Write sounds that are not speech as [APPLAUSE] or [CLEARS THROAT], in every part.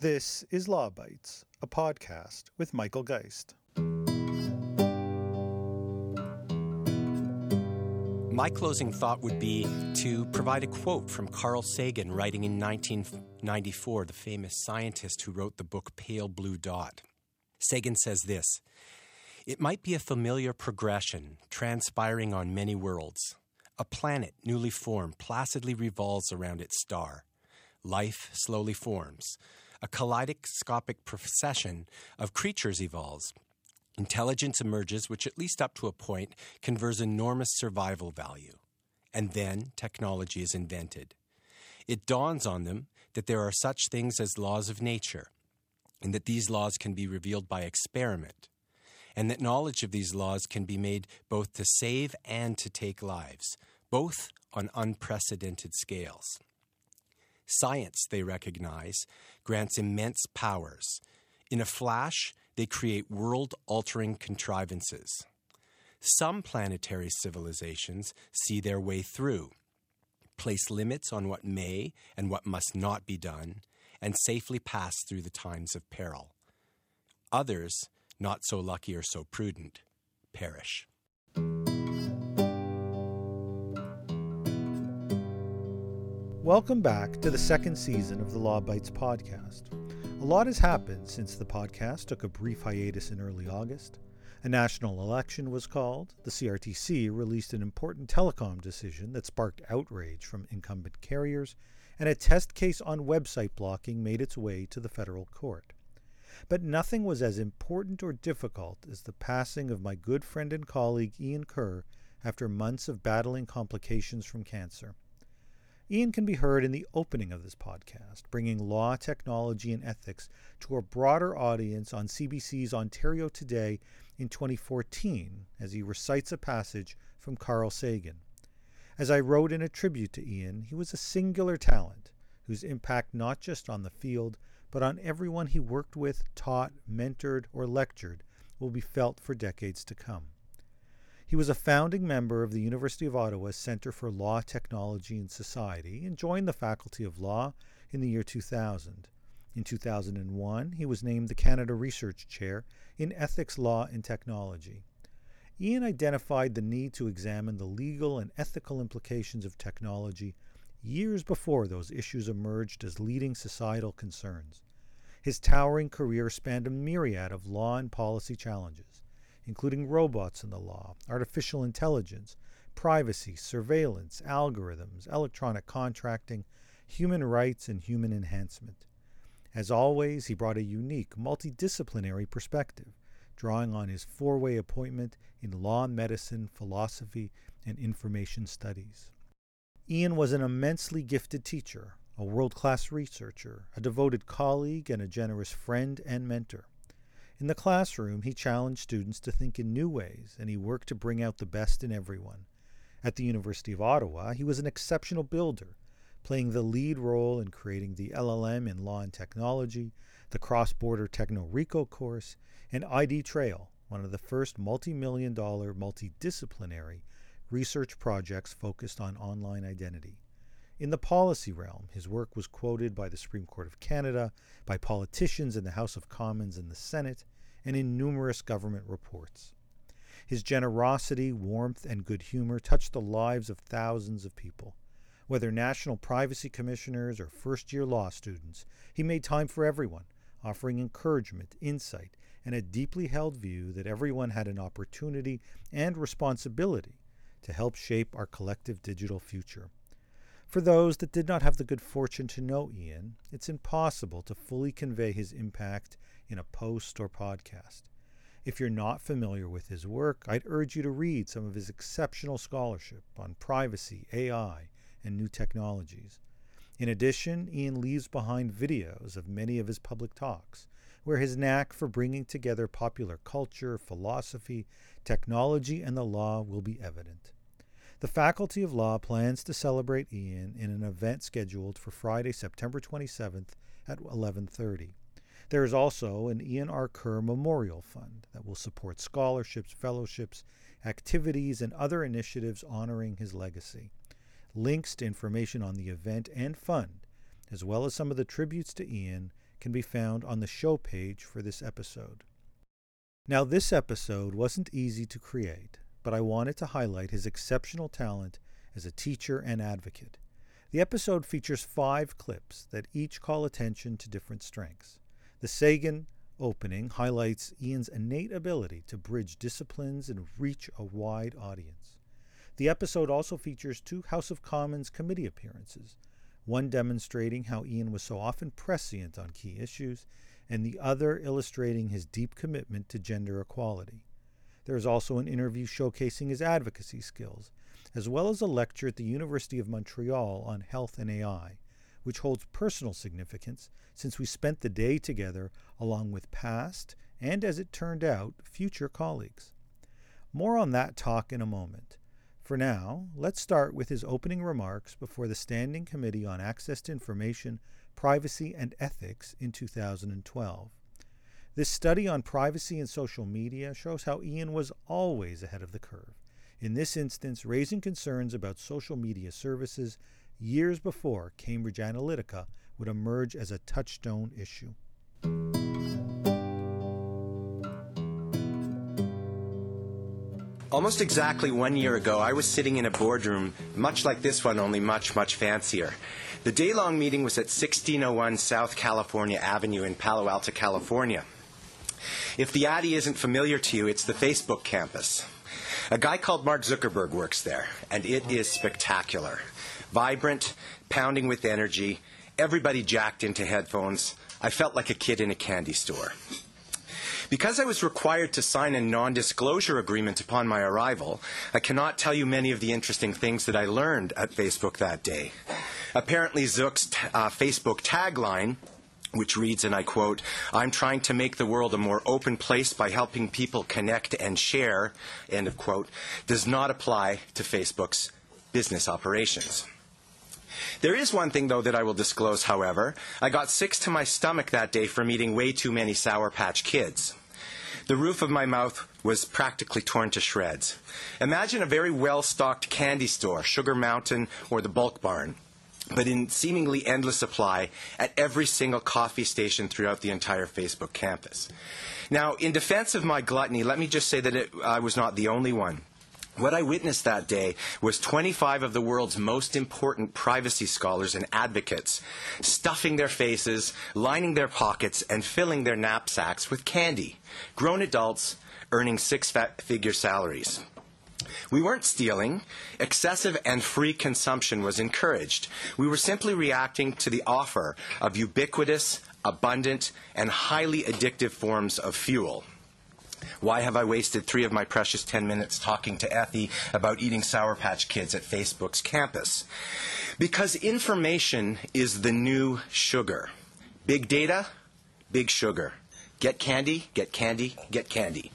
This is Law Bytes, a podcast with Michael Geist. My closing thought would be to provide a quote from Carl Sagan, writing in 1994, the famous scientist who wrote the book Pale Blue Dot. Sagan says this It might be a familiar progression transpiring on many worlds. A planet newly formed placidly revolves around its star. Life slowly forms. A kaleidoscopic procession of creatures evolves. Intelligence emerges, which, at least up to a point, confers enormous survival value. And then technology is invented. It dawns on them that there are such things as laws of nature, and that these laws can be revealed by experiment, and that knowledge of these laws can be made both to save and to take lives, both on unprecedented scales. Science, they recognize, grants immense powers. In a flash, they create world altering contrivances. Some planetary civilizations see their way through, place limits on what may and what must not be done, and safely pass through the times of peril. Others, not so lucky or so prudent, perish. Welcome back to the second season of the Law Bytes podcast. A lot has happened since the podcast took a brief hiatus in early August. A national election was called, the CRTC released an important telecom decision that sparked outrage from incumbent carriers, and a test case on website blocking made its way to the federal court. But nothing was as important or difficult as the passing of my good friend and colleague Ian Kerr after months of battling complications from cancer. Ian can be heard in the opening of this podcast, bringing law, technology, and ethics to a broader audience on CBC's Ontario Today in 2014 as he recites a passage from Carl Sagan. As I wrote in a tribute to Ian, he was a singular talent whose impact not just on the field, but on everyone he worked with, taught, mentored, or lectured will be felt for decades to come. He was a founding member of the University of Ottawa's Centre for Law, Technology, and Society and joined the Faculty of Law in the year 2000. In 2001, he was named the Canada Research Chair in Ethics, Law, and Technology. Ian identified the need to examine the legal and ethical implications of technology years before those issues emerged as leading societal concerns. His towering career spanned a myriad of law and policy challenges including robots in the law, artificial intelligence, privacy, surveillance, algorithms, electronic contracting, human rights, and human enhancement. As always, he brought a unique, multidisciplinary perspective, drawing on his four way appointment in law, medicine, philosophy, and information studies. Ian was an immensely gifted teacher, a world class researcher, a devoted colleague, and a generous friend and mentor. In the classroom, he challenged students to think in new ways, and he worked to bring out the best in everyone. At the University of Ottawa, he was an exceptional builder, playing the lead role in creating the LLM in Law and Technology, the cross border Techno Rico course, and ID Trail, one of the first multi million dollar multidisciplinary research projects focused on online identity. In the policy realm, his work was quoted by the Supreme Court of Canada, by politicians in the House of Commons and the Senate, and in numerous government reports. His generosity, warmth, and good humor touched the lives of thousands of people. Whether national privacy commissioners or first year law students, he made time for everyone, offering encouragement, insight, and a deeply held view that everyone had an opportunity and responsibility to help shape our collective digital future. For those that did not have the good fortune to know Ian, it's impossible to fully convey his impact in a post or podcast. If you're not familiar with his work, I'd urge you to read some of his exceptional scholarship on privacy, AI, and new technologies. In addition, Ian leaves behind videos of many of his public talks, where his knack for bringing together popular culture, philosophy, technology, and the law will be evident. The Faculty of Law plans to celebrate Ian in an event scheduled for Friday, September 27th at 11:30. There is also an Ian R. Kerr Memorial Fund that will support scholarships, fellowships, activities, and other initiatives honoring his legacy. Links to information on the event and fund, as well as some of the tributes to Ian, can be found on the show page for this episode. Now, this episode wasn't easy to create, but I wanted to highlight his exceptional talent as a teacher and advocate. The episode features five clips that each call attention to different strengths. The Sagan opening highlights Ian's innate ability to bridge disciplines and reach a wide audience. The episode also features two House of Commons committee appearances, one demonstrating how Ian was so often prescient on key issues, and the other illustrating his deep commitment to gender equality. There is also an interview showcasing his advocacy skills, as well as a lecture at the University of Montreal on health and AI, which holds personal significance since we spent the day together along with past and, as it turned out, future colleagues. More on that talk in a moment. For now, let's start with his opening remarks before the Standing Committee on Access to Information, Privacy, and Ethics in 2012. This study on privacy and social media shows how Ian was always ahead of the curve, in this instance, raising concerns about social media services years before Cambridge Analytica would emerge as a touchstone issue. Almost exactly one year ago, I was sitting in a boardroom, much like this one, only much, much fancier. The day long meeting was at 1601 South California Avenue in Palo Alto, California. If the Addy isn't familiar to you, it's the Facebook campus. A guy called Mark Zuckerberg works there, and it is spectacular. Vibrant, pounding with energy, everybody jacked into headphones. I felt like a kid in a candy store. Because I was required to sign a non disclosure agreement upon my arrival, I cannot tell you many of the interesting things that I learned at Facebook that day. Apparently, Zook's uh, Facebook tagline which reads, and I quote, I'm trying to make the world a more open place by helping people connect and share, end of quote, does not apply to Facebook's business operations. There is one thing, though, that I will disclose, however. I got sick to my stomach that day from eating way too many Sour Patch Kids. The roof of my mouth was practically torn to shreds. Imagine a very well stocked candy store, Sugar Mountain or the Bulk Barn, but in seemingly endless supply at every single coffee station throughout the entire Facebook campus. Now, in defense of my gluttony, let me just say that it, I was not the only one. What I witnessed that day was 25 of the world's most important privacy scholars and advocates stuffing their faces, lining their pockets, and filling their knapsacks with candy. Grown adults earning six figure salaries. We weren't stealing. Excessive and free consumption was encouraged. We were simply reacting to the offer of ubiquitous, abundant, and highly addictive forms of fuel. Why have I wasted three of my precious 10 minutes talking to Effie about eating Sour Patch Kids at Facebook's campus? Because information is the new sugar. Big data, big sugar. Get candy, get candy, get candy.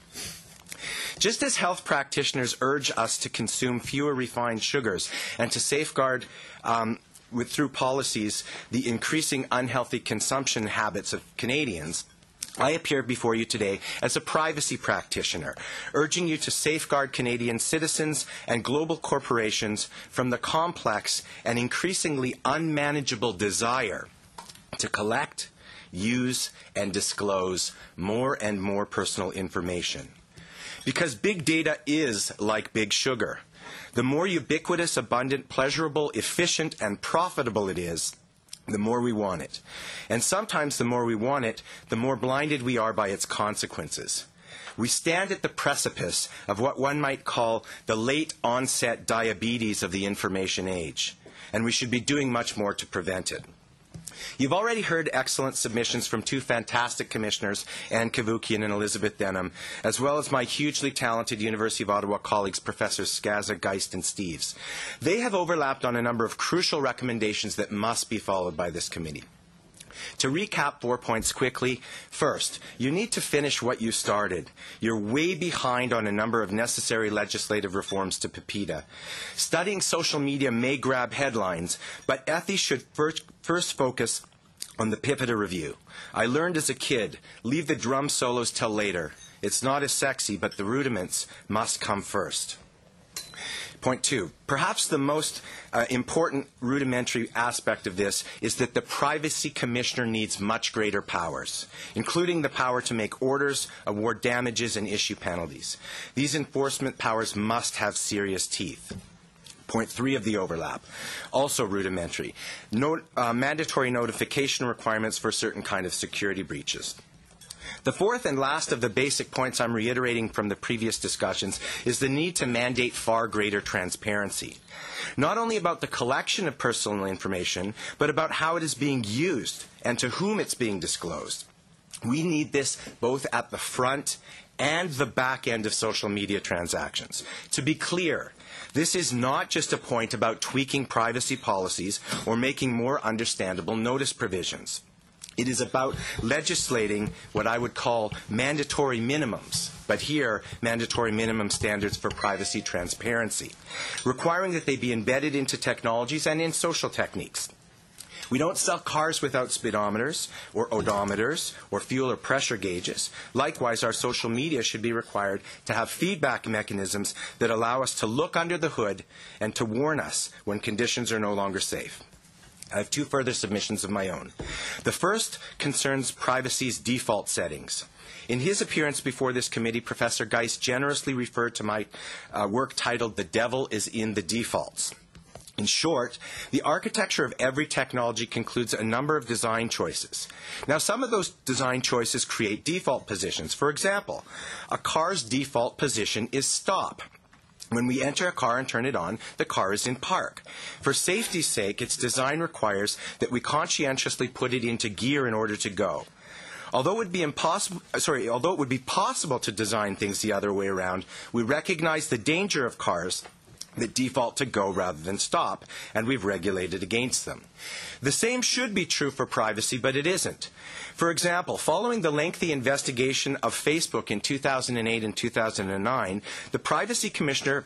Just as health practitioners urge us to consume fewer refined sugars and to safeguard um, with, through policies the increasing unhealthy consumption habits of Canadians, I appear before you today as a privacy practitioner, urging you to safeguard Canadian citizens and global corporations from the complex and increasingly unmanageable desire to collect, use, and disclose more and more personal information. Because big data is like big sugar. The more ubiquitous, abundant, pleasurable, efficient, and profitable it is, the more we want it. And sometimes the more we want it, the more blinded we are by its consequences. We stand at the precipice of what one might call the late onset diabetes of the information age, and we should be doing much more to prevent it. You've already heard excellent submissions from two fantastic commissioners, Ann Cavoukian and Elizabeth Denham, as well as my hugely talented University of Ottawa colleagues, Professors Scassa, Geist, and Steeves. They have overlapped on a number of crucial recommendations that must be followed by this committee. To recap four points quickly, first, you need to finish what you started. You're way behind on a number of necessary legislative reforms to PIPEDA. Studying social media may grab headlines, but Effie should first, first focus on the PIPEDA review. I learned as a kid, leave the drum solos till later. It's not as sexy, but the rudiments must come first. Point two, perhaps the most uh, important rudimentary aspect of this is that the privacy commissioner needs much greater powers, including the power to make orders, award damages, and issue penalties. These enforcement powers must have serious teeth. Point three of the overlap, also rudimentary. Uh, mandatory notification requirements for certain kind of security breaches. The fourth and last of the basic points I'm reiterating from the previous discussions is the need to mandate far greater transparency. Not only about the collection of personal information, but about how it is being used and to whom it's being disclosed. We need this both at the front and the back end of social media transactions. To be clear, this is not just a point about tweaking privacy policies or making more understandable notice provisions. It is about legislating what I would call mandatory minimums, but here, mandatory minimum standards for privacy transparency, requiring that they be embedded into technologies and in social techniques. We don't sell cars without speedometers or odometers or fuel or pressure gauges. Likewise, our social media should be required to have feedback mechanisms that allow us to look under the hood and to warn us when conditions are no longer safe. I have two further submissions of my own. The first concerns privacy's default settings. In his appearance before this committee, Professor Geist generously referred to my uh, work titled The Devil is in the Defaults. In short, the architecture of every technology concludes a number of design choices. Now, some of those design choices create default positions. For example, a car's default position is stop. When we enter a car and turn it on, the car is in park. For safety's sake, its design requires that we conscientiously put it into gear in order to go. Although it would be impossible, uh, sorry, although it would be possible to design things the other way around, we recognize the danger of cars that default to go rather than stop, and we've regulated against them. The same should be true for privacy, but it isn't. For example, following the lengthy investigation of Facebook in 2008 and 2009, the Privacy Commissioner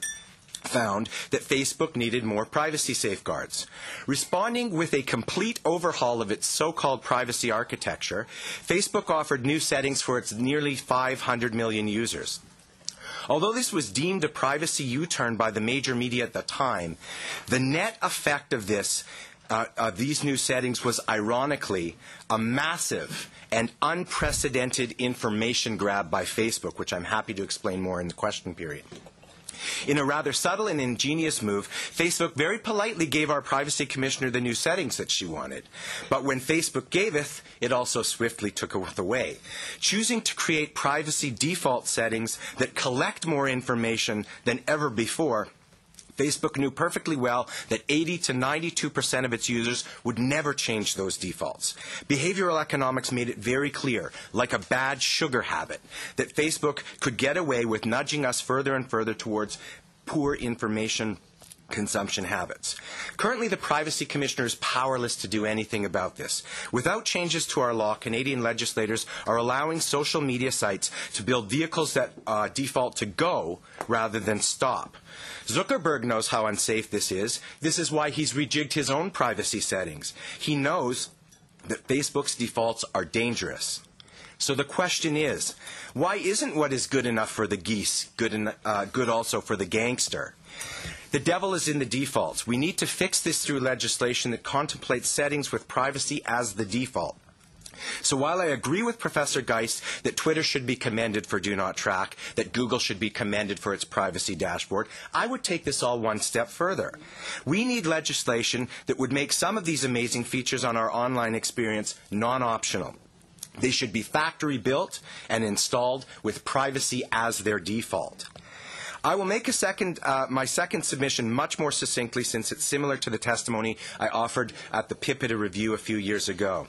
found that Facebook needed more privacy safeguards. Responding with a complete overhaul of its so called privacy architecture, Facebook offered new settings for its nearly 500 million users. Although this was deemed a privacy U turn by the major media at the time, the net effect of this uh, uh, these new settings was ironically a massive and unprecedented information grab by Facebook, which I'm happy to explain more in the question period. In a rather subtle and ingenious move, Facebook very politely gave our privacy commissioner the new settings that she wanted. But when Facebook gaveth, it also swiftly took away. Choosing to create privacy default settings that collect more information than ever before Facebook knew perfectly well that 80 to 92% of its users would never change those defaults. Behavioral economics made it very clear, like a bad sugar habit, that Facebook could get away with nudging us further and further towards poor information consumption habits. Currently, the Privacy Commissioner is powerless to do anything about this. Without changes to our law, Canadian legislators are allowing social media sites to build vehicles that uh, default to go rather than stop. Zuckerberg knows how unsafe this is. This is why he's rejigged his own privacy settings. He knows that Facebook's defaults are dangerous. So the question is, why isn't what is good enough for the geese good, in, uh, good also for the gangster? The devil is in the defaults. We need to fix this through legislation that contemplates settings with privacy as the default. So while I agree with Professor Geist that Twitter should be commended for Do Not Track, that Google should be commended for its privacy dashboard, I would take this all one step further. We need legislation that would make some of these amazing features on our online experience non optional. They should be factory built and installed with privacy as their default. I will make second, uh, my second submission much more succinctly since it's similar to the testimony I offered at the PIPEDA review a few years ago.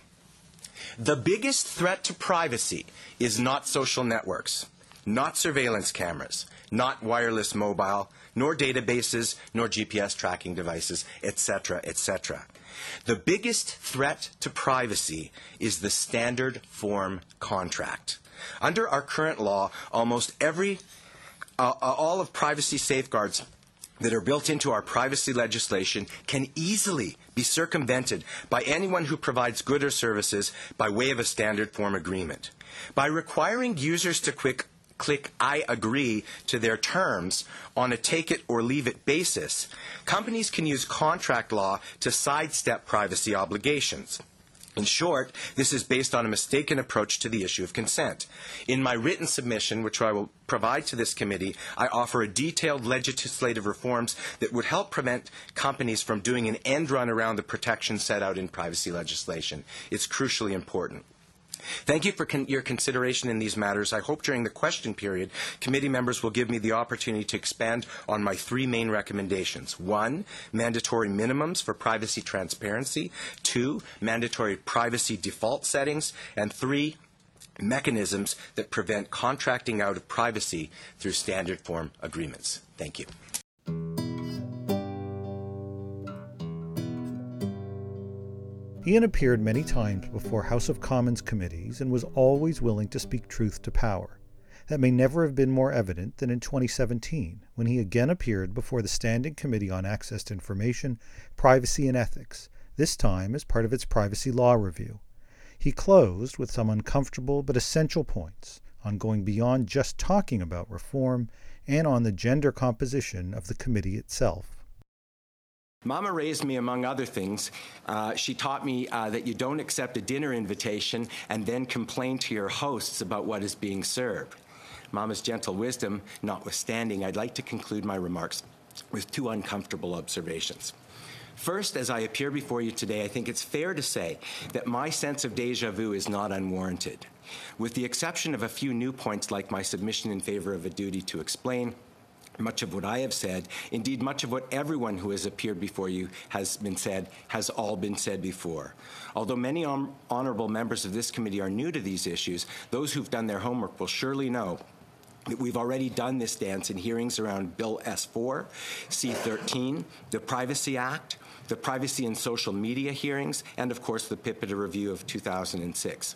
The biggest threat to privacy is not social networks, not surveillance cameras, not wireless mobile, nor databases, nor GPS tracking devices, etc., etc. The biggest threat to privacy is the standard form contract. Under our current law, almost every uh, uh, all of privacy safeguards that are built into our privacy legislation can easily be circumvented by anyone who provides goods or services by way of a standard form agreement. By requiring users to quick, click I agree to their terms on a take it or leave it basis, companies can use contract law to sidestep privacy obligations. In short, this is based on a mistaken approach to the issue of consent. In my written submission, which I will provide to this committee, I offer a detailed legislative reforms that would help prevent companies from doing an end run around the protections set out in privacy legislation. It's crucially important. Thank you for con- your consideration in these matters. I hope during the question period, committee members will give me the opportunity to expand on my three main recommendations. One, mandatory minimums for privacy transparency. Two, mandatory privacy default settings. And three, mechanisms that prevent contracting out of privacy through standard form agreements. Thank you. Ian appeared many times before House of Commons committees and was always willing to speak truth to power. That may never have been more evident than in 2017, when he again appeared before the Standing Committee on Access to Information, Privacy and Ethics, this time as part of its privacy law review. He closed with some uncomfortable but essential points on going beyond just talking about reform and on the gender composition of the committee itself. Mama raised me, among other things. Uh, she taught me uh, that you don't accept a dinner invitation and then complain to your hosts about what is being served. Mama's gentle wisdom notwithstanding, I'd like to conclude my remarks with two uncomfortable observations. First, as I appear before you today, I think it's fair to say that my sense of deja vu is not unwarranted. With the exception of a few new points like my submission in favor of a duty to explain, much of what I have said, indeed, much of what everyone who has appeared before you has been said, has all been said before. Although many honorable members of this committee are new to these issues, those who've done their homework will surely know that we've already done this dance in hearings around Bill S4, C13, the Privacy Act, the Privacy and Social Media hearings, and of course the PIPEDA review of 2006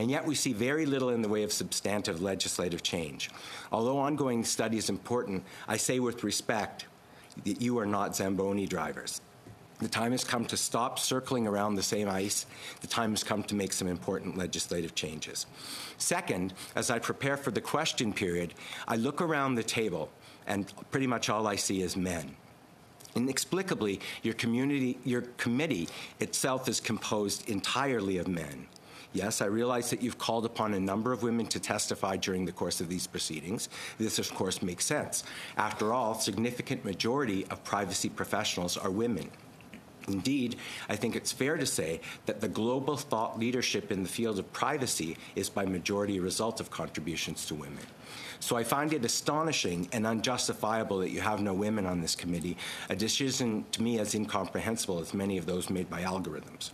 and yet we see very little in the way of substantive legislative change. Although ongoing study is important, I say with respect that you are not Zamboni drivers. The time has come to stop circling around the same ice. The time has come to make some important legislative changes. Second, as I prepare for the question period, I look around the table and pretty much all I see is men. Inexplicably, your community, your committee itself is composed entirely of men. Yes, I realize that you've called upon a number of women to testify during the course of these proceedings. This, of course, makes sense. After all, significant majority of privacy professionals are women. Indeed, I think it's fair to say that the global thought leadership in the field of privacy is by majority a result of contributions to women. So I find it astonishing and unjustifiable that you have no women on this committee, a decision to me as incomprehensible as many of those made by algorithms.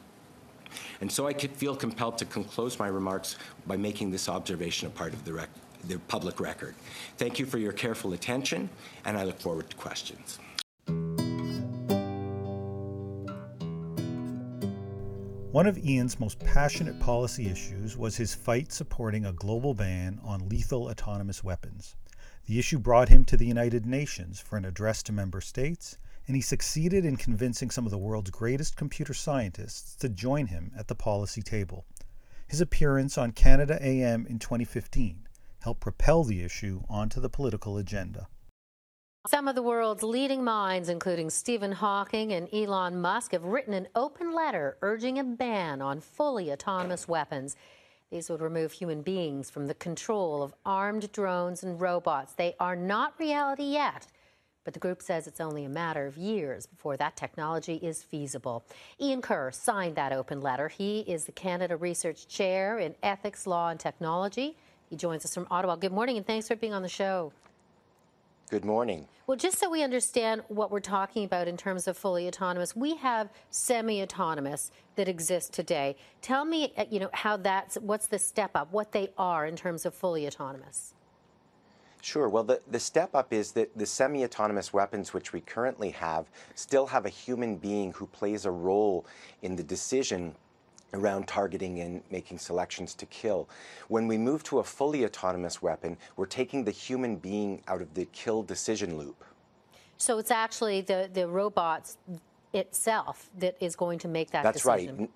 And so I feel compelled to close my remarks by making this observation a part of the, rec- the public record. Thank you for your careful attention, and I look forward to questions. One of Ian's most passionate policy issues was his fight supporting a global ban on lethal autonomous weapons. The issue brought him to the United Nations for an address to member states and he succeeded in convincing some of the world's greatest computer scientists to join him at the policy table. His appearance on Canada AM in 2015 helped propel the issue onto the political agenda. Some of the world's leading minds, including Stephen Hawking and Elon Musk, have written an open letter urging a ban on fully autonomous weapons. These would remove human beings from the control of armed drones and robots. They are not reality yet, but the group says it's only a matter of years before that technology is feasible. Ian Kerr signed that open letter. He is the Canada Research Chair in Ethics, Law and Technology. He joins us from Ottawa. Good morning and thanks for being on the show. Good morning. Well, just so we understand what we're talking about in terms of fully autonomous, we have semi-autonomous that exist today. Tell me, uh, you know, how that's what's the step up, what they are in terms of fully autonomous. Sure. Well, the, the step up is that the semi autonomous weapons which we currently have still have a human being who plays a role in the decision around targeting and making selections to kill. When we move to a fully autonomous weapon, we're taking the human being out of the kill decision loop. So it's actually the, the robots itself that is going to make that That's decision. right.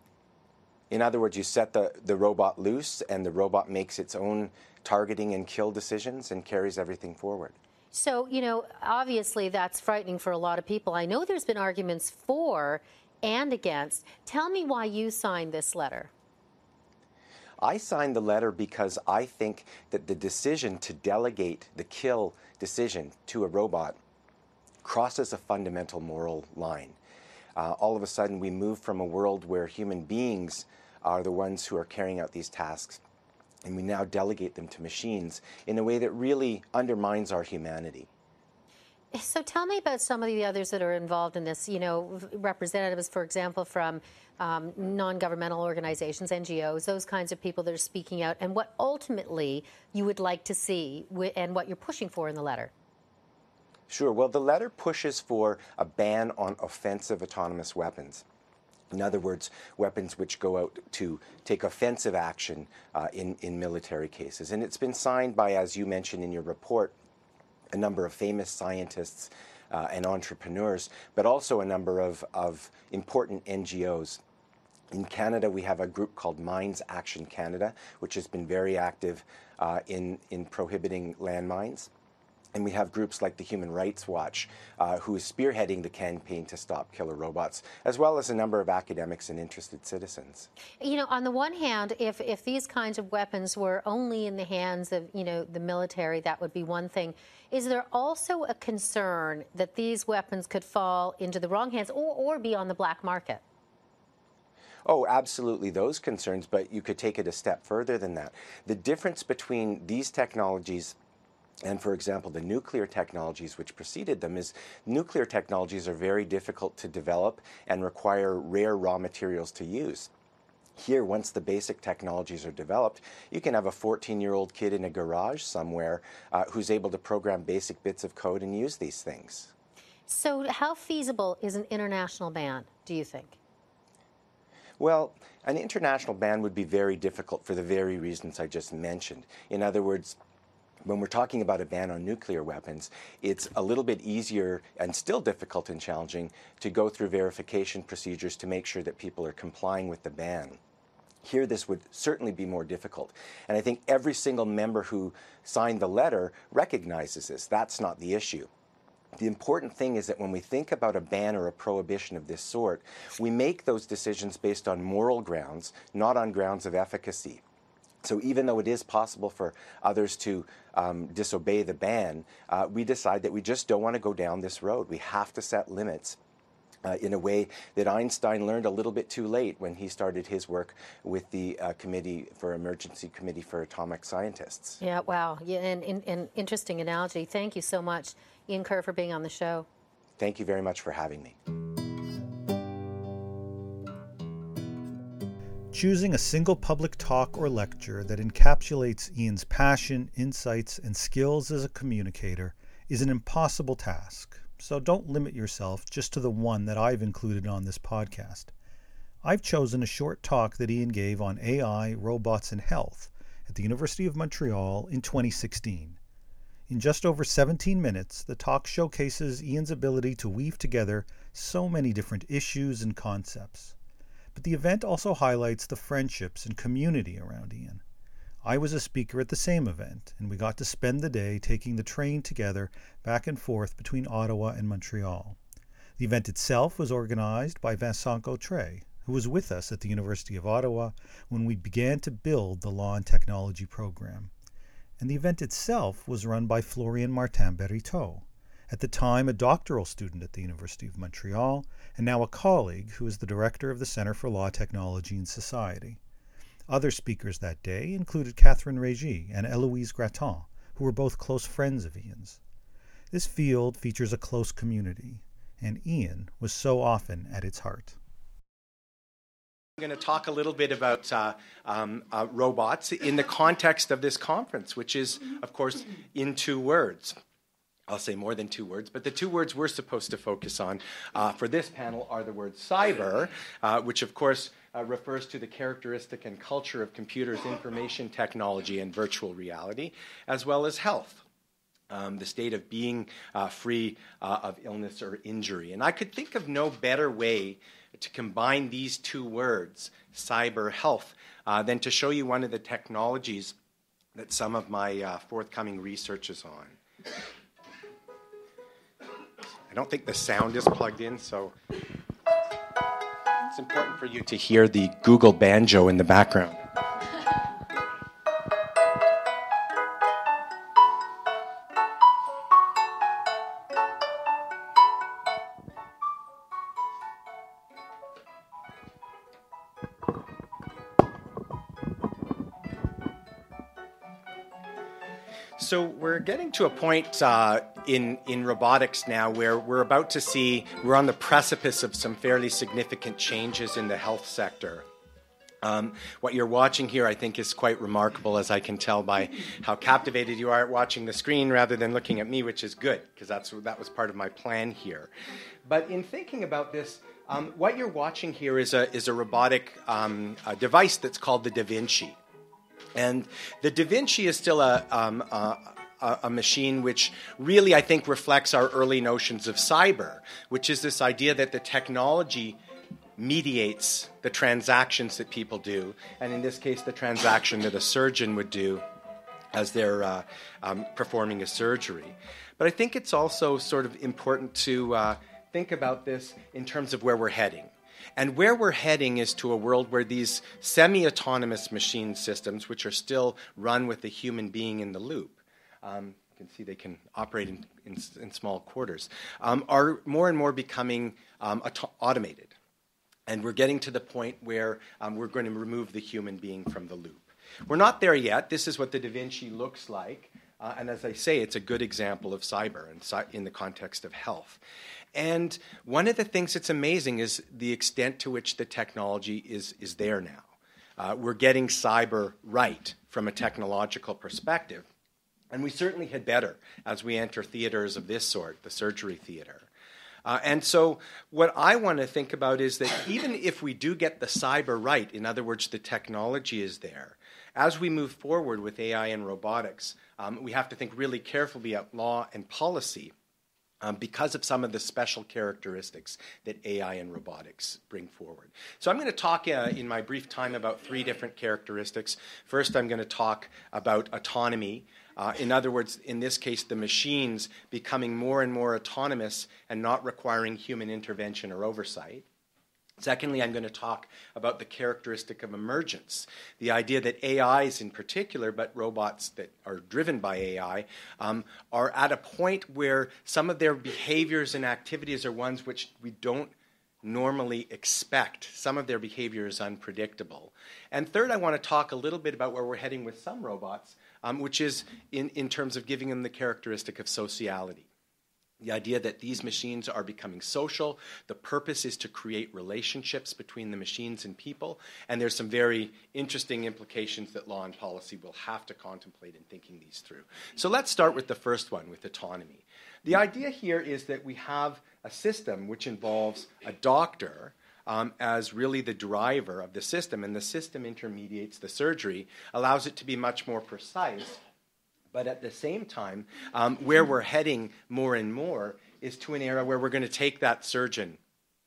In other words, you set the, the robot loose, and the robot makes its own targeting and kill decisions and carries everything forward. So, you know, obviously that's frightening for a lot of people. I know there's been arguments for and against. Tell me why you signed this letter. I signed the letter because I think that the decision to delegate the kill decision to a robot crosses a fundamental moral line. Uh, all of a sudden, we move from a world where human beings are the ones who are carrying out these tasks, and we now delegate them to machines in a way that really undermines our humanity. So tell me about some of the others that are involved in this. You know, representatives, for example, from um, non-governmental organizations, NGOs, those kinds of people that are speaking out, and what ultimately you would like to see, and what you're pushing for in the letter. Sure. Well, the letter pushes for a ban on offensive autonomous weapons. In other words, weapons which go out to take offensive action uh, in, in military cases. And it's been signed by, as you mentioned in your report, a number of famous scientists uh, and entrepreneurs, but also a number of, of important NGOs. In Canada, we have a group called Mines Action Canada, which has been very active uh, in, in prohibiting landmines. And we have groups like the Human Rights Watch, uh, who is spearheading the campaign to stop killer robots, as well as a number of academics and interested citizens. You know, on the one hand, if, if these kinds of weapons were only in the hands of, you know, the military, that would be one thing. Is there also a concern that these weapons could fall into the wrong hands or, or be on the black market? Oh, absolutely, those concerns, but you could take it a step further than that. The difference between these technologies and for example, the nuclear technologies which preceded them is nuclear technologies are very difficult to develop and require rare raw materials to use. Here, once the basic technologies are developed, you can have a 14 year old kid in a garage somewhere uh, who's able to program basic bits of code and use these things. So, how feasible is an international ban, do you think? Well, an international ban would be very difficult for the very reasons I just mentioned. In other words, when we're talking about a ban on nuclear weapons, it's a little bit easier and still difficult and challenging to go through verification procedures to make sure that people are complying with the ban. Here, this would certainly be more difficult. And I think every single member who signed the letter recognizes this. That's not the issue. The important thing is that when we think about a ban or a prohibition of this sort, we make those decisions based on moral grounds, not on grounds of efficacy. So even though it is possible for others to um, disobey the ban, uh, we decide that we just don't want to go down this road. We have to set limits. Uh, in a way that Einstein learned a little bit too late when he started his work with the uh, Committee for Emergency Committee for Atomic Scientists. Yeah, wow. Yeah, and, and, and interesting analogy. Thank you so much, Ian Kerr, for being on the show. Thank you very much for having me. Choosing a single public talk or lecture that encapsulates Ian's passion, insights, and skills as a communicator is an impossible task, so don't limit yourself just to the one that I've included on this podcast. I've chosen a short talk that Ian gave on AI, robots, and health at the University of Montreal in 2016. In just over 17 minutes, the talk showcases Ian's ability to weave together so many different issues and concepts. But the event also highlights the friendships and community around Ian. I was a speaker at the same event, and we got to spend the day taking the train together back and forth between Ottawa and Montreal. The event itself was organized by Vincent Gautrais, who was with us at the University of Ottawa when we began to build the Law and Technology program. And the event itself was run by Florian Martin Bariteau, at the time a doctoral student at the University of Montreal, and now a colleague who is the director of the Center for Law, Technology, and Society. Other speakers that day included Catherine Regis and Eloise Gratton, who were both close friends of Ian's. This field features a close community, and Ian was so often at its heart. I'm going to talk a little bit about uh, um, uh, robots in the context of this conference, which is, of course, in two words. I'll say more than two words, but the two words we're supposed to focus on uh, for this panel are the word cyber, uh, which of course uh, refers to the characteristic and culture of computers, information technology, and virtual reality, as well as health. Um, the state of being uh, free uh, of illness or injury. And I could think of no better way to combine these two words, cyber health, uh, than to show you one of the technologies that some of my forthcoming research is on. I don't think the sound is plugged in, so it's important for you to hear the Google banjo in the background. Getting to a point uh, in in robotics now where we're about to see we're on the precipice of some fairly significant changes in the health sector. Um, what you're watching here, I think, is quite remarkable, as I can tell by how captivated you are at watching the screen rather than looking at me, which is good because that's that was part of my plan here. But in thinking about this, um, what you're watching here is a is a robotic um, a device that's called the Da Vinci. And the Da Vinci is still a, um, a, a, machine which really, I think, reflects our early notions of cyber, which is this idea that the technology mediates the transactions that people do, and in this case, the transaction that a surgeon would do as they're uh, um, performing a surgery. But I think it's also sort of important to uh, think about this in terms of where we're heading. And where we're heading is to a world where these semi autonomous machine systems, which are still run with a human being in the loop, um, you can see they can operate in, in, in small quarters, um, are more and more becoming um, auto- automated. And we're getting to the point where um, we're going to remove the human being from the loop. We're not there yet. This is what the Da Vinci looks like. Uh, and as I say, it's a good example of cyber in, in the context of health. And one of the things that's amazing is the extent to which the technology is, is there now. Uh, we're getting cyber right from a technological perspective. And we certainly had better as we enter theaters of this sort, the surgery theater. Uh, and so, what I want to think about is that even if we do get the cyber right, in other words, the technology is there, as we move forward with AI and robotics, um, we have to think really carefully about law and policy um, because of some of the special characteristics that AI and robotics bring forward. So, I'm going to talk uh, in my brief time about three different characteristics. First, I'm going to talk about autonomy. Uh, in other words, in this case, the machines becoming more and more autonomous and not requiring human intervention or oversight. Secondly, I'm going to talk about the characteristic of emergence, the idea that AIs in particular, but robots that are driven by AI, um, are at a point where some of their behaviors and activities are ones which we don't normally expect. Some of their behavior is unpredictable. And third, I want to talk a little bit about where we're heading with some robots, um, which is in, in terms of giving them the characteristic of sociality the idea that these machines are becoming social. The purpose is to create relationships between the machines and people. And there's some very interesting implications that law and policy will have to contemplate in thinking these through. So let's start with the first one, with autonomy. The idea here is that we have a system which involves a doctor um, as really the driver of the system, and the system intermediates the surgery, allows it to be much more precise but at the same time, um, where we're heading more and more is to an era where we're going to take that surgeon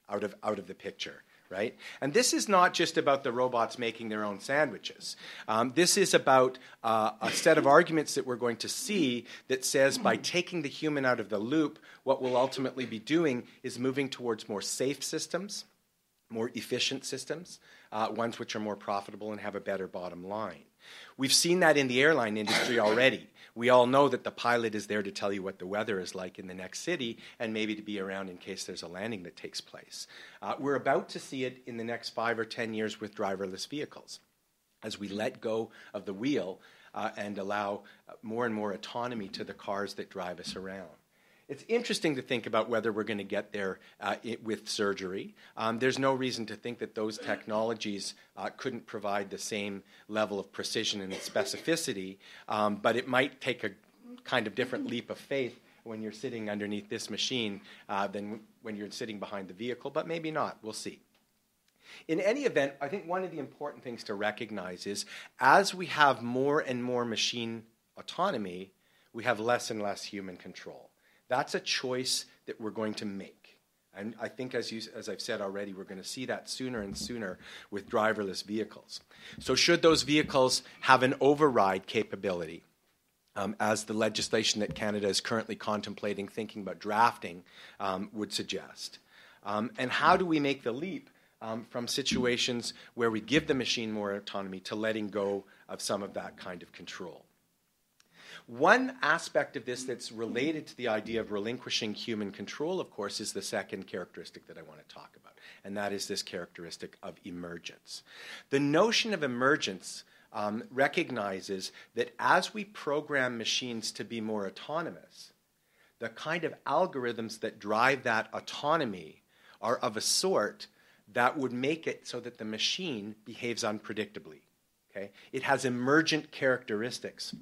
out of, out of the picture. Right? And this is not just about the robots making their own sandwiches. Um, this is about uh, a set of arguments that we're going to see that says by taking the human out of the loop, what we'll ultimately be doing is moving towards more safe systems, more efficient systems, uh, ones which are more profitable and have a better bottom line. We've seen that in the airline industry already. We all know that the pilot is there to tell you what the weather is like in the next city and maybe to be around in case there's a landing that takes place. Uh, we're about to see it in the next five or ten years with driverless vehicles. As we let go of the wheel uh, and allow more and more autonomy to the cars that drive us around. It's interesting to think about whether we're going to get there uh, it, with surgery. Um, there's no reason to think that those technologies uh, couldn't provide the same level of precision and specificity, um, but it might take a kind of different leap of faith when you're sitting underneath this machine uh, than when you're sitting behind the vehicle, but maybe not. We'll see. In any event, I think one of the important things to recognize is as we have more and more machine autonomy, we have less and less human control. That's a choice that we're going to make. And I think, as, you, as I've said already, we're going to see that sooner and sooner with driverless vehicles. So, should those vehicles have an override capability, um, as the legislation that Canada is currently contemplating, thinking about drafting, um, would suggest? Um, and how do we make the leap um, from situations where we give the machine more autonomy to letting go of some of that kind of control? One aspect of this that's related to the idea of relinquishing human control, of course, is the second characteristic that I want to talk about, and that is this characteristic of emergence. The notion of emergence um, recognizes that as we program machines to be more autonomous, the kind of algorithms that drive that autonomy are of a sort that would make it so that the machine behaves unpredictably. Okay? It has emergent characteristics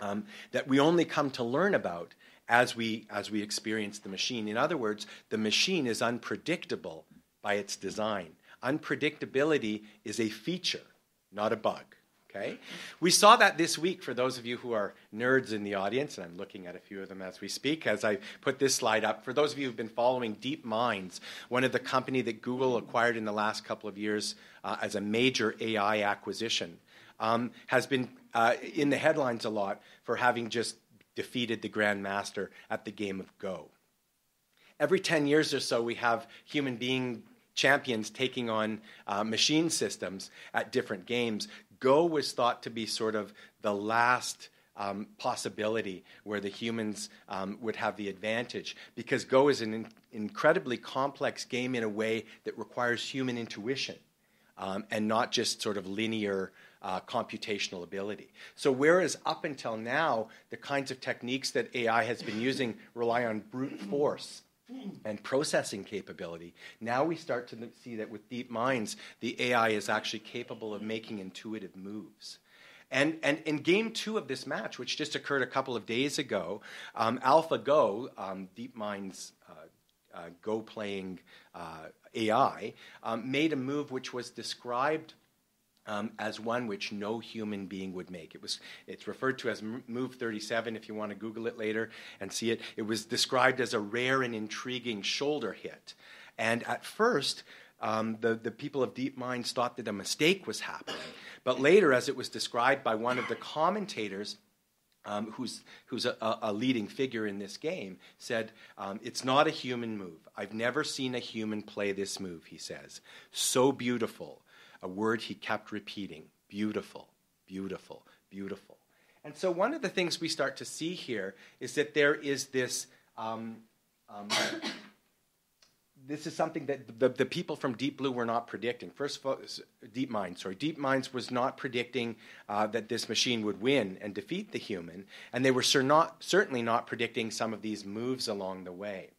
um, that we only come to learn about as we, as we experience the machine. In other words, the machine is unpredictable by its design. Unpredictability is a feature, not a bug. Okay? We saw that this week for those of you who are nerds in the audience, and I'm looking at a few of them as we speak as I put this slide up. For those of you who've been following Deep Minds, one of the company that Google acquired in the last couple of years uh, as a major AI acquisition, um, has been uh, in the headlines a lot for having just defeated the Grandmaster at the game of Go. Every 10 years or so, we have human being champions taking on uh, machine systems at different games. Go was thought to be sort of the last um, possibility where the humans um, would have the advantage because Go is an in- incredibly complex game in a way that requires human intuition um, and not just sort of linear uh, computational ability. So, whereas up until now, the kinds of techniques that AI has been using rely on brute force and processing capability, now we start to see that with DeepMinds, the AI is actually capable of making intuitive moves. And, and in game two of this match, which just occurred a couple of days ago, um, AlphaGo, um, DeepMind's uh, uh, Go playing uh, AI, um, made a move which was described um, as one which no human being would make. It was, it's referred to as Move 37 if you want to Google it later and see it. It was described as a rare and intriguing shoulder hit. And at first, um, the, the people of DeepMinds thought that a mistake was happening. But later, as it was described by one of the commentators, um, who's, who's a, a, leading figure in this game, said, um, It's not a human move. I've never seen a human play this move, he says. So beautiful a word he kept repeating beautiful, beautiful, beautiful. And so, one of the things we start to see here is that there is this. Um, um, [COUGHS] this is something that the, the people from Deep Blue were not predicting. First of all, Deep Mind, sorry, Deep Minds was not predicting uh, that this machine would win and defeat the human, and they were not, certainly not predicting some of these moves along the way.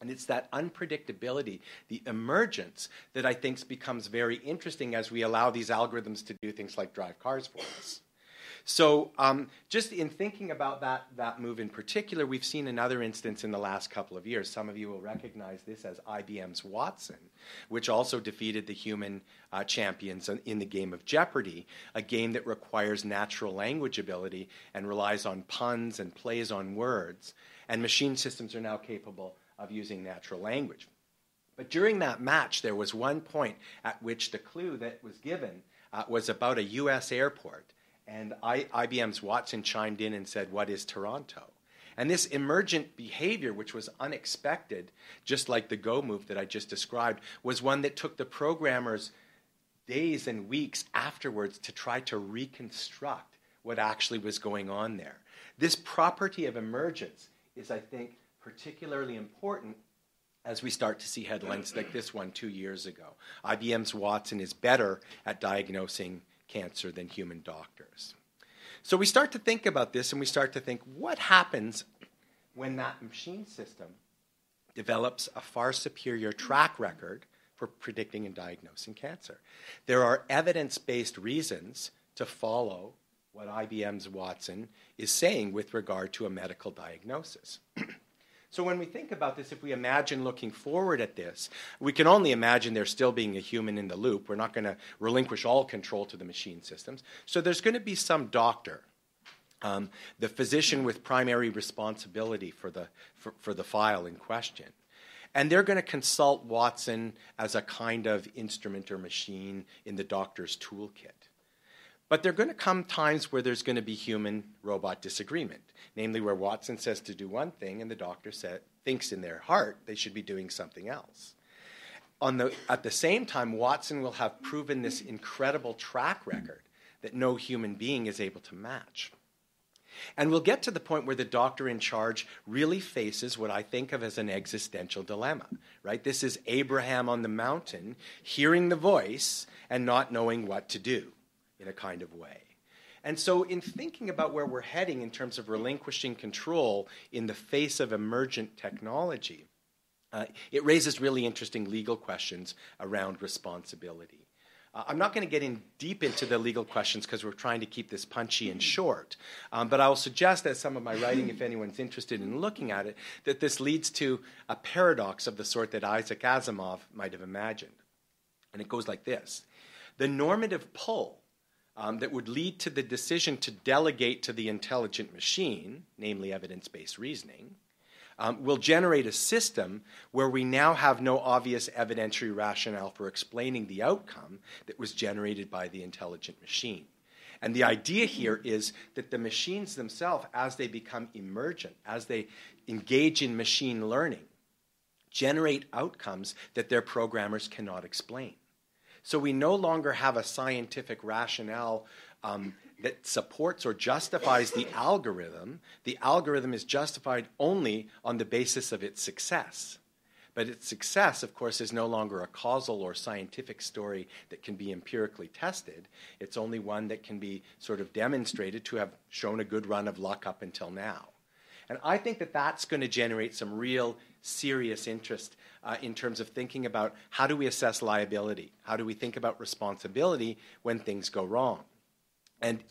And it's that unpredictability, the emergence, that I think becomes very interesting as we allow these algorithms to do things like drive cars for us. So, um, just in thinking about that, that move in particular, we've seen another instance in the last couple of years. Some of you will recognize this as IBM's Watson, which also defeated the human uh, champions in the game of Jeopardy, a game that requires natural language ability and relies on puns and plays on words. And machine systems are now capable of using natural language. But during that match, there was one point at which the clue that was given uh, was about a U.S. airport. And I, IBM's Watson chimed in and said, What is Toronto? And this emergent behavior, which was unexpected, just like the Go move that I just described, was one that took the programmers days and weeks afterwards to try to reconstruct what actually was going on there. This property of emergence is, I think, particularly important as we start to see headlines like this one two years ago. IBM's Watson is better at diagnosing cancer than human doctors. So we start to think about this and we start to think what happens when that machine system develops a far superior track record for predicting and diagnosing cancer. There are evidence based reasons to follow what IBM's Watson is saying with regard to a medical diagnosis. [CLEARS THROAT] So when we think about this, if we imagine looking forward at this, we can only imagine there still being a human in the loop. We're not going to relinquish all control to the machine systems. So there's going to be some doctor, um, the physician with primary responsibility for the, for, for the file in question. And they're going to consult Watson as a kind of instrument or machine in the doctor's toolkit. But there are going to come times where there's going to be human robot disagreement, namely where Watson says to do one thing and the doctor thinks in their heart they should be doing something else. The, at the same time, Watson will have proven this incredible track record that no human being is able to match. And we'll get to the point where the doctor in charge really faces what I think of as an existential dilemma, right? This is Abraham on the mountain hearing the voice and not knowing what to do in a kind of way. And so, in thinking about where we're heading in terms of relinquishing control in the face of emergent technology, uh, it raises really interesting legal questions around responsibility. Uh, I'm not going to get in deep into the legal questions because we're trying to keep this punchy and short. Um, but I will suggest, as some of my writing, if anyone's interested in looking at it, that this leads to a paradox of the sort that Isaac Asimov might have imagined. And it goes like this The normative pull um, that would lead to the decision to delegate to the intelligent machine, namely evidence based reasoning, um, will generate a system where we now have no obvious evidentiary rationale for explaining the outcome that was generated by the intelligent machine. And the idea here is that the machines themselves, as they become emergent, as they engage in machine learning, generate outcomes that their programmers cannot explain. So we no longer have a scientific rationale um, that supports or justifies the algorithm. The algorithm is justified only on the basis of its success. But its success, of course, is no longer a causal or scientific story that can be empirically tested. It's only one that can be sort of demonstrated to have shown a good run of luck up until now. And I think that that's going to generate some real serious interest uh, in terms of thinking about how do we assess liability? How do we think about responsibility when things go wrong? And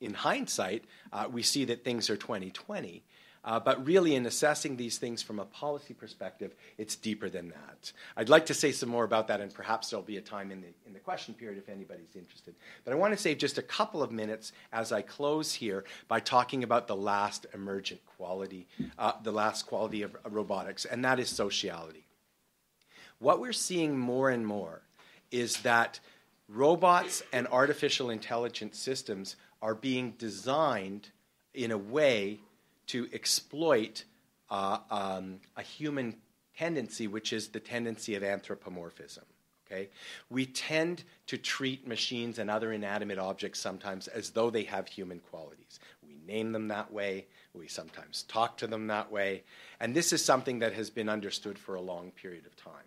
in hindsight, uh, we see that things are 2020. Uh, but really, in assessing these things from a policy perspective, it's deeper than that. I'd like to say some more about that, and perhaps there'll be a time in the, in the question period if anybody's interested. But I want to save just a couple of minutes as I close here by talking about the last emergent quality, uh, the last quality of robotics, and that is sociality. What we're seeing more and more is that robots and artificial intelligence systems are being designed in a way to exploit uh, um, a human tendency, which is the tendency of anthropomorphism. Okay? We tend to treat machines and other inanimate objects sometimes as though they have human qualities. We name them that way, we sometimes talk to them that way, and this is something that has been understood for a long period of time.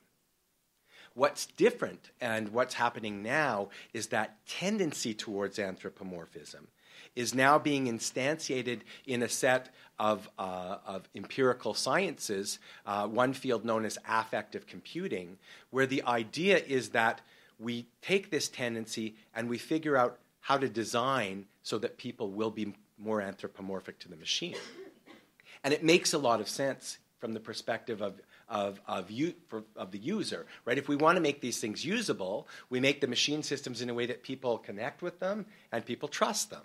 What's different and what's happening now is that tendency towards anthropomorphism is now being instantiated in a set of, uh, of empirical sciences, uh, one field known as affective computing, where the idea is that we take this tendency and we figure out how to design so that people will be more anthropomorphic to the machine. And it makes a lot of sense from the perspective of, of, of, you, for, of the user, right? If we want to make these things usable, we make the machine systems in a way that people connect with them and people trust them.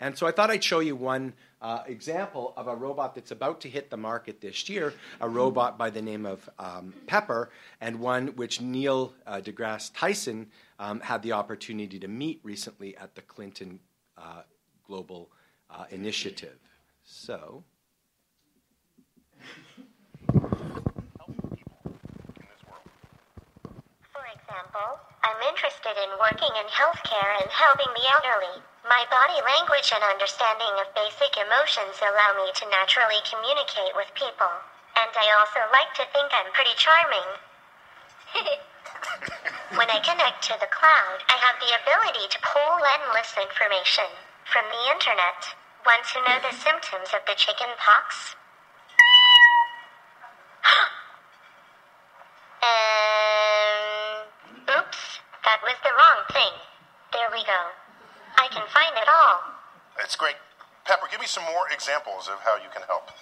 And so I thought I'd show you one uh, example of a robot that's about to hit the market this year, a robot by the name of um, Pepper, and one which Neil uh, deGrasse Tyson um, had the opportunity to meet recently at the Clinton uh, Global uh, Initiative. So. For example, I'm interested in working in healthcare and helping the elderly. My body language and understanding of basic emotions allow me to naturally communicate with people. And I also like to think I'm pretty charming. [LAUGHS] when I connect to the cloud, I have the ability to pull endless information from the internet. Want to know the symptoms of the chicken pox? um, [GASPS] oops, that was the wrong thing. There we go. I can find it all. It's great. Pepper, give me some more examples of how you can help.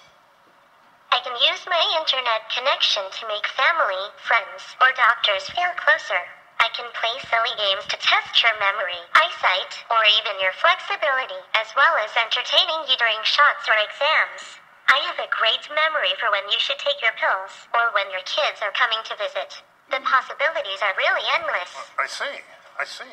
I can use my internet connection to make family, friends, or doctors feel closer. I can play silly games to test your memory, eyesight, or even your flexibility, as well as entertaining you during shots or exams. I have a great memory for when you should take your pills or when your kids are coming to visit. The possibilities are really endless. Uh, I see. I see.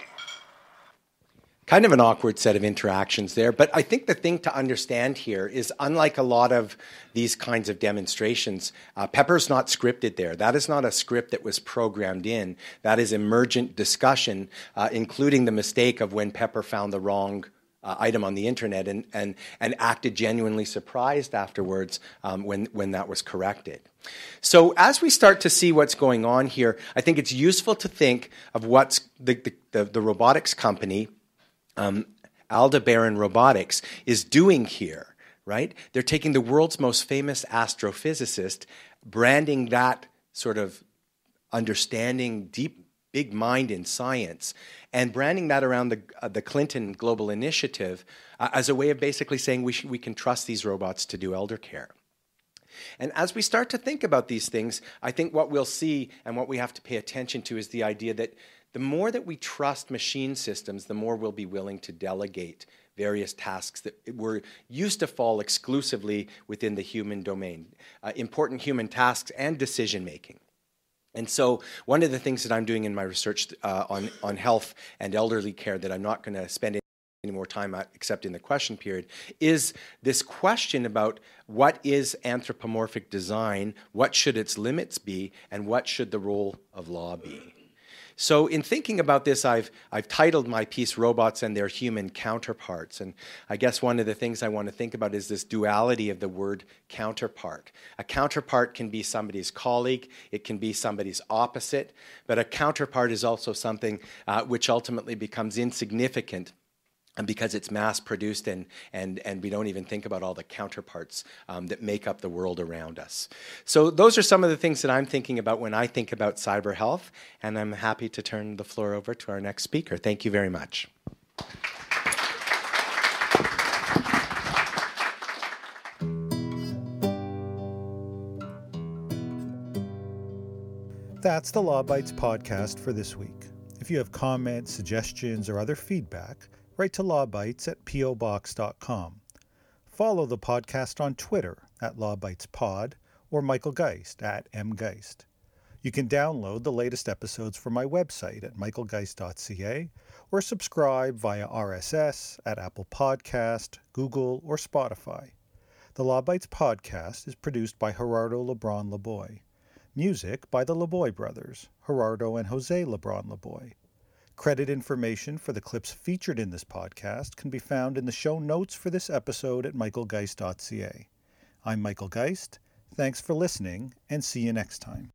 Kind of an awkward set of interactions there, but I think the thing to understand here is unlike a lot of these kinds of demonstrations, uh, Pepper's not scripted there. That is not a script that was programmed in. That is emergent discussion, uh, including the mistake of when Pepper found the wrong uh, item on the internet and, and, and acted genuinely surprised afterwards um, when, when that was corrected. So, as we start to see what's going on here, I think it's useful to think of what's the, the, the, the robotics company, um, Aldebaran Robotics, is doing here, right? They're taking the world's most famous astrophysicist, branding that sort of understanding, deep big mind in science, and branding that around the, uh, the Clinton Global Initiative uh, as a way of basically saying we, we can trust these robots to do elder care. And as we start to think about these things, I think what we'll see and what we have to pay attention to is the idea that the more that we trust machine systems, the more we'll be willing to delegate various tasks that were used to fall exclusively within the human domain, uh, important human tasks and decision making. And so, one of the things that I'm doing in my research uh, on, on health and elderly care that I'm not going to spend any more time at except in the question period is this question about what is anthropomorphic design, what should its limits be, and what should the role of law be. So, in thinking about this, I've, I've titled my piece Robots and Their Human Counterparts. And I guess one of the things I want to think about is this duality of the word counterpart. A counterpart can be somebody's colleague, it can be somebody's opposite, but a counterpart is also something uh, which ultimately becomes insignificant and because it's mass produced and, and, and we don't even think about all the counterparts um, that make up the world around us. So, those are some of the things that I'm thinking about when I think about cyber health, and I'm happy to turn the floor over to our next speaker. Thank you very much. That's the Law Bytes podcast for this week. If you have comments, suggestions, or other feedback, write to lawbytes at pobox.com. Follow the podcast on Twitter at lawbytespod or Michael Geist at mgeist. You can download the latest episodes from my website at michaelgeist.ca or subscribe via RSS at Apple Podcast, Google, or Spotify. The Law Bytes podcast is produced by Gerardo Lebron Laboy. Music by the Laboy brothers, Gerardo and Jose Lebron Laboy. Credit information for the clips featured in this podcast can be found in the show notes for this episode at michaelgeist.ca. I'm Michael Geist. Thanks for listening, and see you next time.